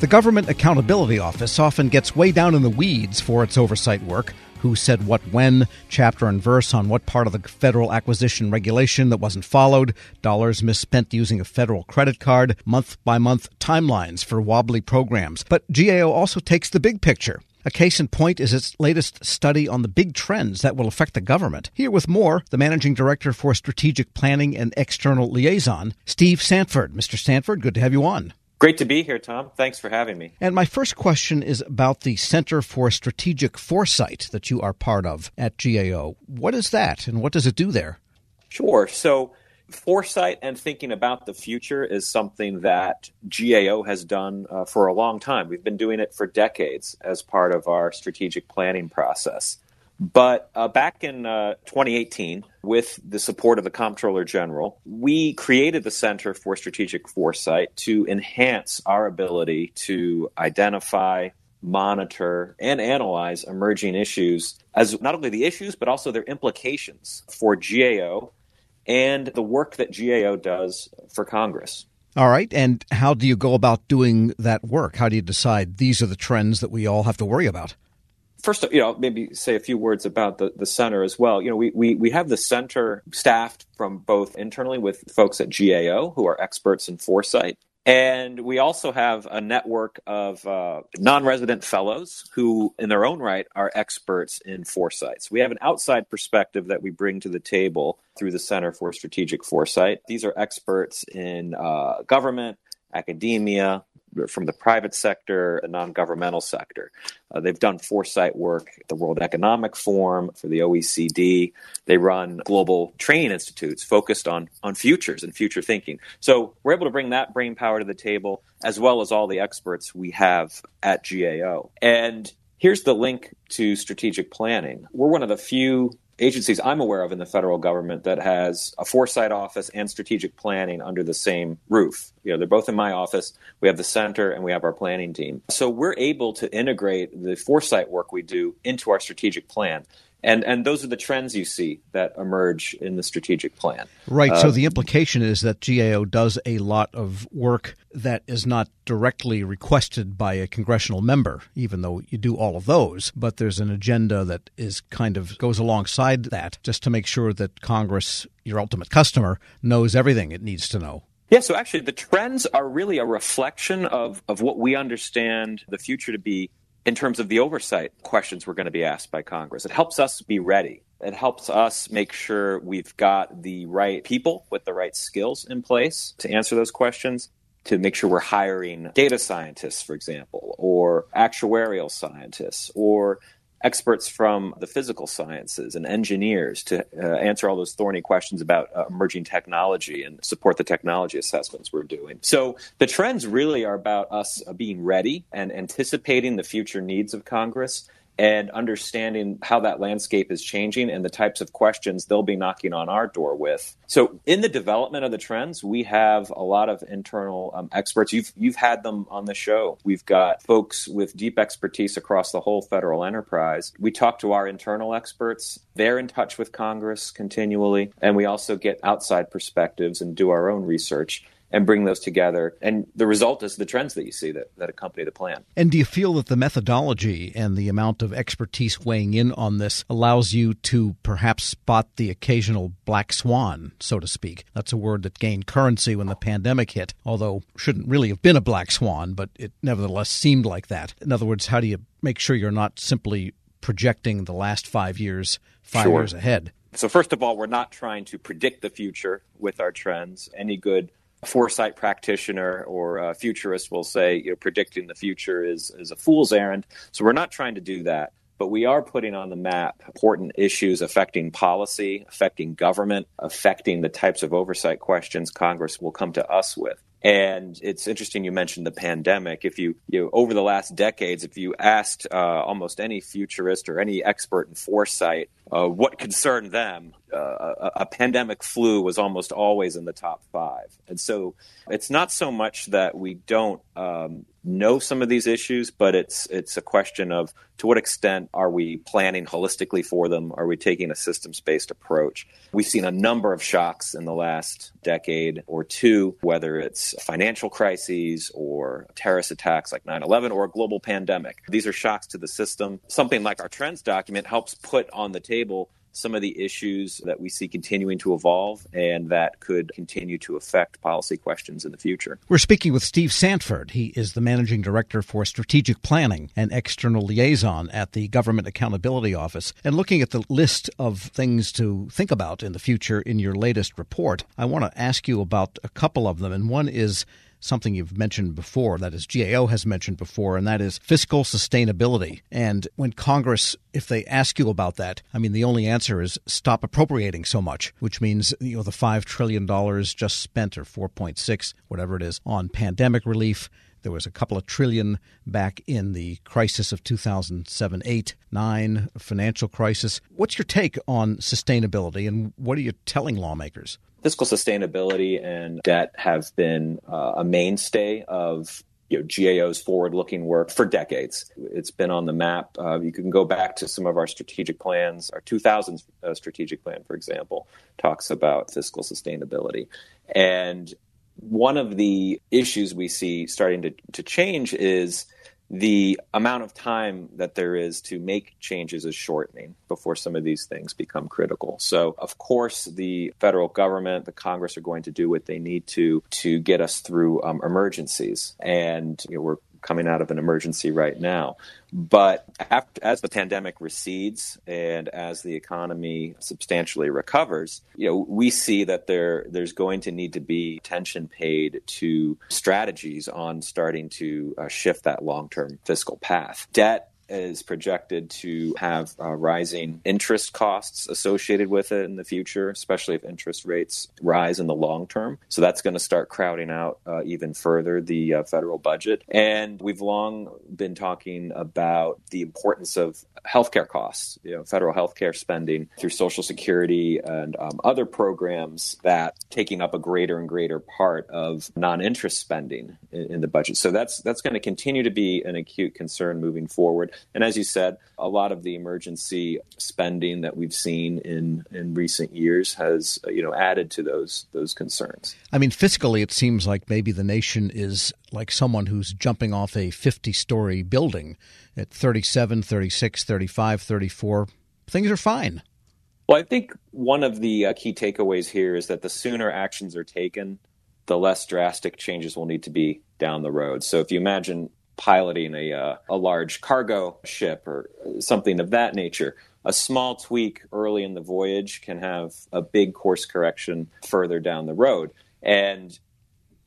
The Government Accountability Office often gets way down in the weeds for its oversight work. Who said what when, chapter and verse on what part of the federal acquisition regulation that wasn't followed, dollars misspent using a federal credit card, month by month timelines for wobbly programs. But GAO also takes the big picture. A case in point is its latest study on the big trends that will affect the government. Here with more, the Managing Director for Strategic Planning and External Liaison, Steve Sanford. Mr. Sanford, good to have you on. Great to be here, Tom. Thanks for having me. And my first question is about the Center for Strategic Foresight that you are part of at GAO. What is that and what does it do there? Sure. So, foresight and thinking about the future is something that GAO has done uh, for a long time. We've been doing it for decades as part of our strategic planning process. But uh, back in uh, 2018, with the support of the Comptroller General, we created the Center for Strategic Foresight to enhance our ability to identify, monitor, and analyze emerging issues as not only the issues, but also their implications for GAO and the work that GAO does for Congress. All right. And how do you go about doing that work? How do you decide these are the trends that we all have to worry about? First, you know, maybe say a few words about the, the center as well. You know, we, we, we have the center staffed from both internally with folks at GAO who are experts in foresight. And we also have a network of uh, non resident fellows who, in their own right, are experts in foresight. So we have an outside perspective that we bring to the table through the Center for Strategic Foresight. These are experts in uh, government, academia, from the private sector, the non governmental sector. Uh, they've done foresight work at the World Economic Forum, for the OECD. They run global training institutes focused on, on futures and future thinking. So we're able to bring that brain power to the table, as well as all the experts we have at GAO. And here's the link to strategic planning. We're one of the few agencies I'm aware of in the federal government that has a foresight office and strategic planning under the same roof. You know, they're both in my office. We have the center and we have our planning team. So we're able to integrate the foresight work we do into our strategic plan. And and those are the trends you see that emerge in the strategic plan. Right. Uh, so the implication is that GAO does a lot of work that is not directly requested by a congressional member, even though you do all of those. But there's an agenda that is kind of goes alongside that, just to make sure that Congress, your ultimate customer, knows everything it needs to know. Yeah, so actually, the trends are really a reflection of, of what we understand the future to be in terms of the oversight questions we're going to be asked by Congress. It helps us be ready. It helps us make sure we've got the right people with the right skills in place to answer those questions to make sure we're hiring data scientists, for example, or actuarial scientists, or experts from the physical sciences and engineers to uh, answer all those thorny questions about uh, emerging technology and support the technology assessments we're doing. So the trends really are about us uh, being ready and anticipating the future needs of Congress and understanding how that landscape is changing and the types of questions they'll be knocking on our door with. So, in the development of the trends, we have a lot of internal um, experts. You've you've had them on the show. We've got folks with deep expertise across the whole federal enterprise. We talk to our internal experts. They're in touch with Congress continually, and we also get outside perspectives and do our own research and bring those together. And the result is the trends that you see that, that accompany the plan. And do you feel that the methodology and the amount of expertise weighing in on this allows you to perhaps spot the occasional black swan, so to speak? That's a word that gained currency when the pandemic hit, although shouldn't really have been a black swan, but it nevertheless seemed like that. In other words, how do you make sure you're not simply projecting the last five years, five sure. years ahead? So, first of all, we're not trying to predict the future with our trends. Any good foresight practitioner or a futurist will say, you know, predicting the future is, is a fool's errand. So we're not trying to do that. But we are putting on the map important issues affecting policy, affecting government, affecting the types of oversight questions Congress will come to us with. And it's interesting you mentioned the pandemic. If you, you know, over the last decades, if you asked uh, almost any futurist or any expert in foresight uh, what concerned them, uh, a, a, pandemic flu was almost always in the top five. And so it's not so much that we don't um, know some of these issues, but it's it's a question of to what extent are we planning holistically for them? Are we taking a systems based approach? We've seen a number of shocks in the last decade or two, whether it's financial crises or terrorist attacks like 9 11 or a global pandemic. These are shocks to the system. Something like our trends document helps put on the table some of the issues that we see continuing to evolve and that could continue to affect policy questions in the future. We're speaking with Steve Sanford. He is the Managing Director for Strategic Planning and External Liaison at the Government Accountability Office. And looking at the list of things to think about in the future in your latest report, I want to ask you about a couple of them. And one is something you've mentioned before, that is, GAO has mentioned before, and that is fiscal sustainability. And when Congress, if they ask you about that, I mean, the only answer is stop appropriating so much, which means, you know, the $5 trillion just spent, or 4.6, whatever it is, on pandemic relief. There was a couple of trillion back in the crisis of 2007, 8, 9, financial crisis. What's your take on sustainability, and what are you telling lawmakers? Fiscal sustainability and debt have been uh, a mainstay of you know, GAO's forward-looking work for decades. It's been on the map. Uh, you can go back to some of our strategic plans. Our 2000 uh, strategic plan, for example, talks about fiscal sustainability. And one of the issues we see starting to, to change is the amount of time that there is to make changes is shortening before some of these things become critical. So, of course, the federal government, the Congress are going to do what they need to to get us through um, emergencies, and you know, we're coming out of an emergency right now. But after, as the pandemic recedes and as the economy substantially recovers, you know, we see that there there's going to need to be attention paid to strategies on starting to uh, shift that long-term fiscal path. Debt is projected to have uh, rising interest costs associated with it in the future, especially if interest rates rise in the long term. So that's going to start crowding out uh, even further the uh, federal budget. And we've long been talking about the importance of healthcare costs, you know, federal healthcare spending through Social Security and um, other programs that taking up a greater and greater part of non-interest spending in, in the budget. So that's that's going to continue to be an acute concern moving forward. And as you said, a lot of the emergency spending that we've seen in, in recent years has you know added to those those concerns. I mean, fiscally, it seems like maybe the nation is like someone who's jumping off a 50 story building at 37, 36, 35, 34. Things are fine. Well, I think one of the uh, key takeaways here is that the sooner actions are taken, the less drastic changes will need to be down the road. So if you imagine piloting a, uh, a large cargo ship or something of that nature. A small tweak early in the voyage can have a big course correction further down the road. And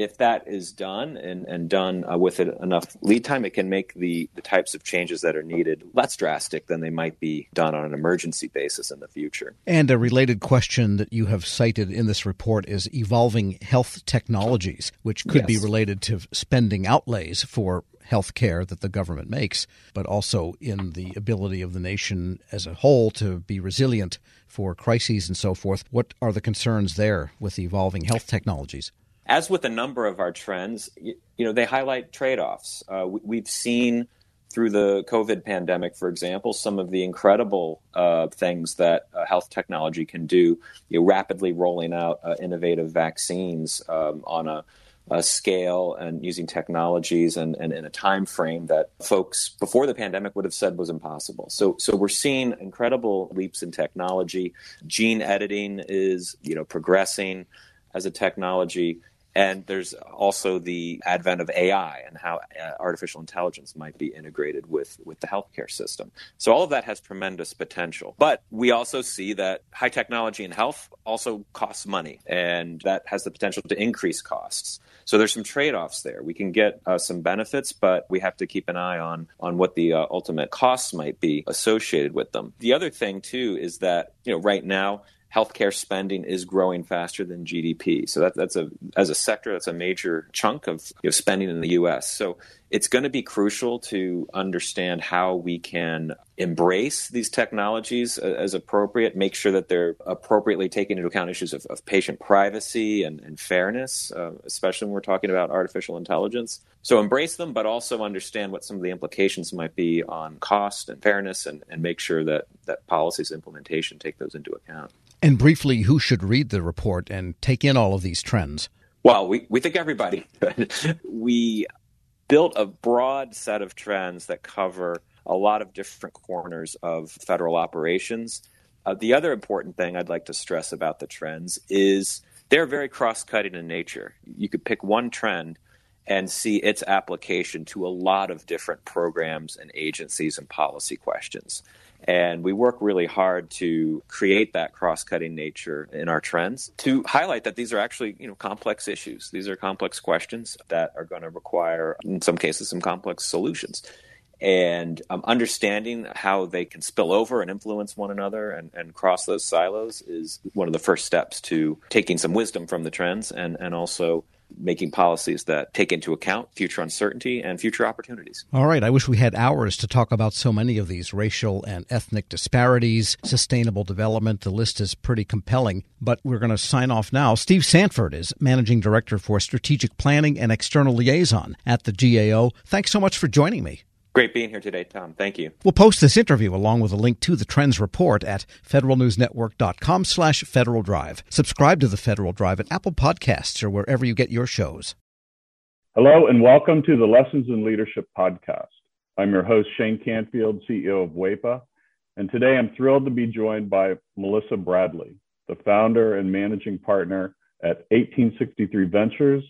if that is done and, and done uh, with it enough lead time, it can make the, the types of changes that are needed less drastic than they might be done on an emergency basis in the future. And a related question that you have cited in this report is evolving health technologies, which could yes. be related to spending outlays for health care that the government makes, but also in the ability of the nation as a whole to be resilient for crises and so forth. What are the concerns there with evolving health technologies? as with a number of our trends, you, know, they highlight trade offs. Uh, we, have seen through the COVID pandemic, for example, some of the incredible uh, things that uh, health technology can do, you know, rapidly rolling out uh, innovative vaccines um, on a, a, scale and using technologies and, and, in a time frame that folks before the pandemic would have said was impossible. So, so we're seeing incredible leaps in technology. Gene editing is, you know, progressing as a technology. And there's also the advent of AI and how uh, artificial intelligence might be integrated with, with the healthcare system. So all of that has tremendous potential. But we also see that high technology in health also costs money, and that has the potential to increase costs. So there's some trade-offs there. We can get uh, some benefits, but we have to keep an eye on on what the uh, ultimate costs might be associated with them. The other thing too is that you know right now healthcare spending is growing faster than GDP. So that, that's a as a sector that's a major chunk of you know, spending in the U.S. So it's going to be crucial to understand how we can embrace these technologies as appropriate, make sure that they're appropriately taking into account issues of, of patient privacy and, and fairness, uh, especially when we're talking about artificial intelligence. So embrace them, but also understand what some of the implications might be on cost and fairness, and, and make sure that that policies implementation take those into account. And briefly, who should read the report and take in all of these trends? Well, we, we think everybody. we built a broad set of trends that cover a lot of different corners of federal operations. Uh, the other important thing I'd like to stress about the trends is they're very cross cutting in nature. You could pick one trend and see its application to a lot of different programs and agencies and policy questions. And we work really hard to create that cross-cutting nature in our trends to highlight that these are actually, you know, complex issues. These are complex questions that are going to require, in some cases, some complex solutions. And um, understanding how they can spill over and influence one another and, and cross those silos is one of the first steps to taking some wisdom from the trends and, and also making policies that take into account future uncertainty and future opportunities. All right. I wish we had hours to talk about so many of these racial and ethnic disparities, sustainable development. The list is pretty compelling, but we're going to sign off now. Steve Sanford is Managing Director for Strategic Planning and External Liaison at the GAO. Thanks so much for joining me. Great being here today, Tom. Thank you. We'll post this interview along with a link to the Trends Report at federalnewsnetwork.com slash Federal Drive. Subscribe to the Federal Drive at Apple Podcasts or wherever you get your shows. Hello and welcome to the Lessons in Leadership podcast. I'm your host, Shane Canfield, CEO of WEPA, and today I'm thrilled to be joined by Melissa Bradley, the founder and managing partner at 1863 Ventures,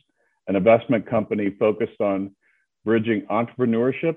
an investment company focused on bridging entrepreneurship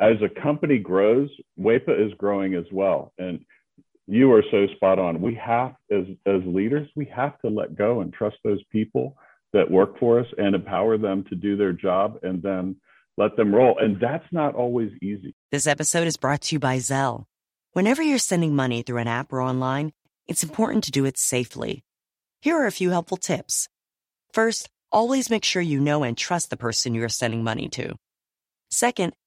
as a company grows, WEPA is growing as well. And you are so spot on. We have, as, as leaders, we have to let go and trust those people that work for us and empower them to do their job and then let them roll. And that's not always easy. This episode is brought to you by Zelle. Whenever you're sending money through an app or online, it's important to do it safely. Here are a few helpful tips. First, always make sure you know and trust the person you are sending money to. Second,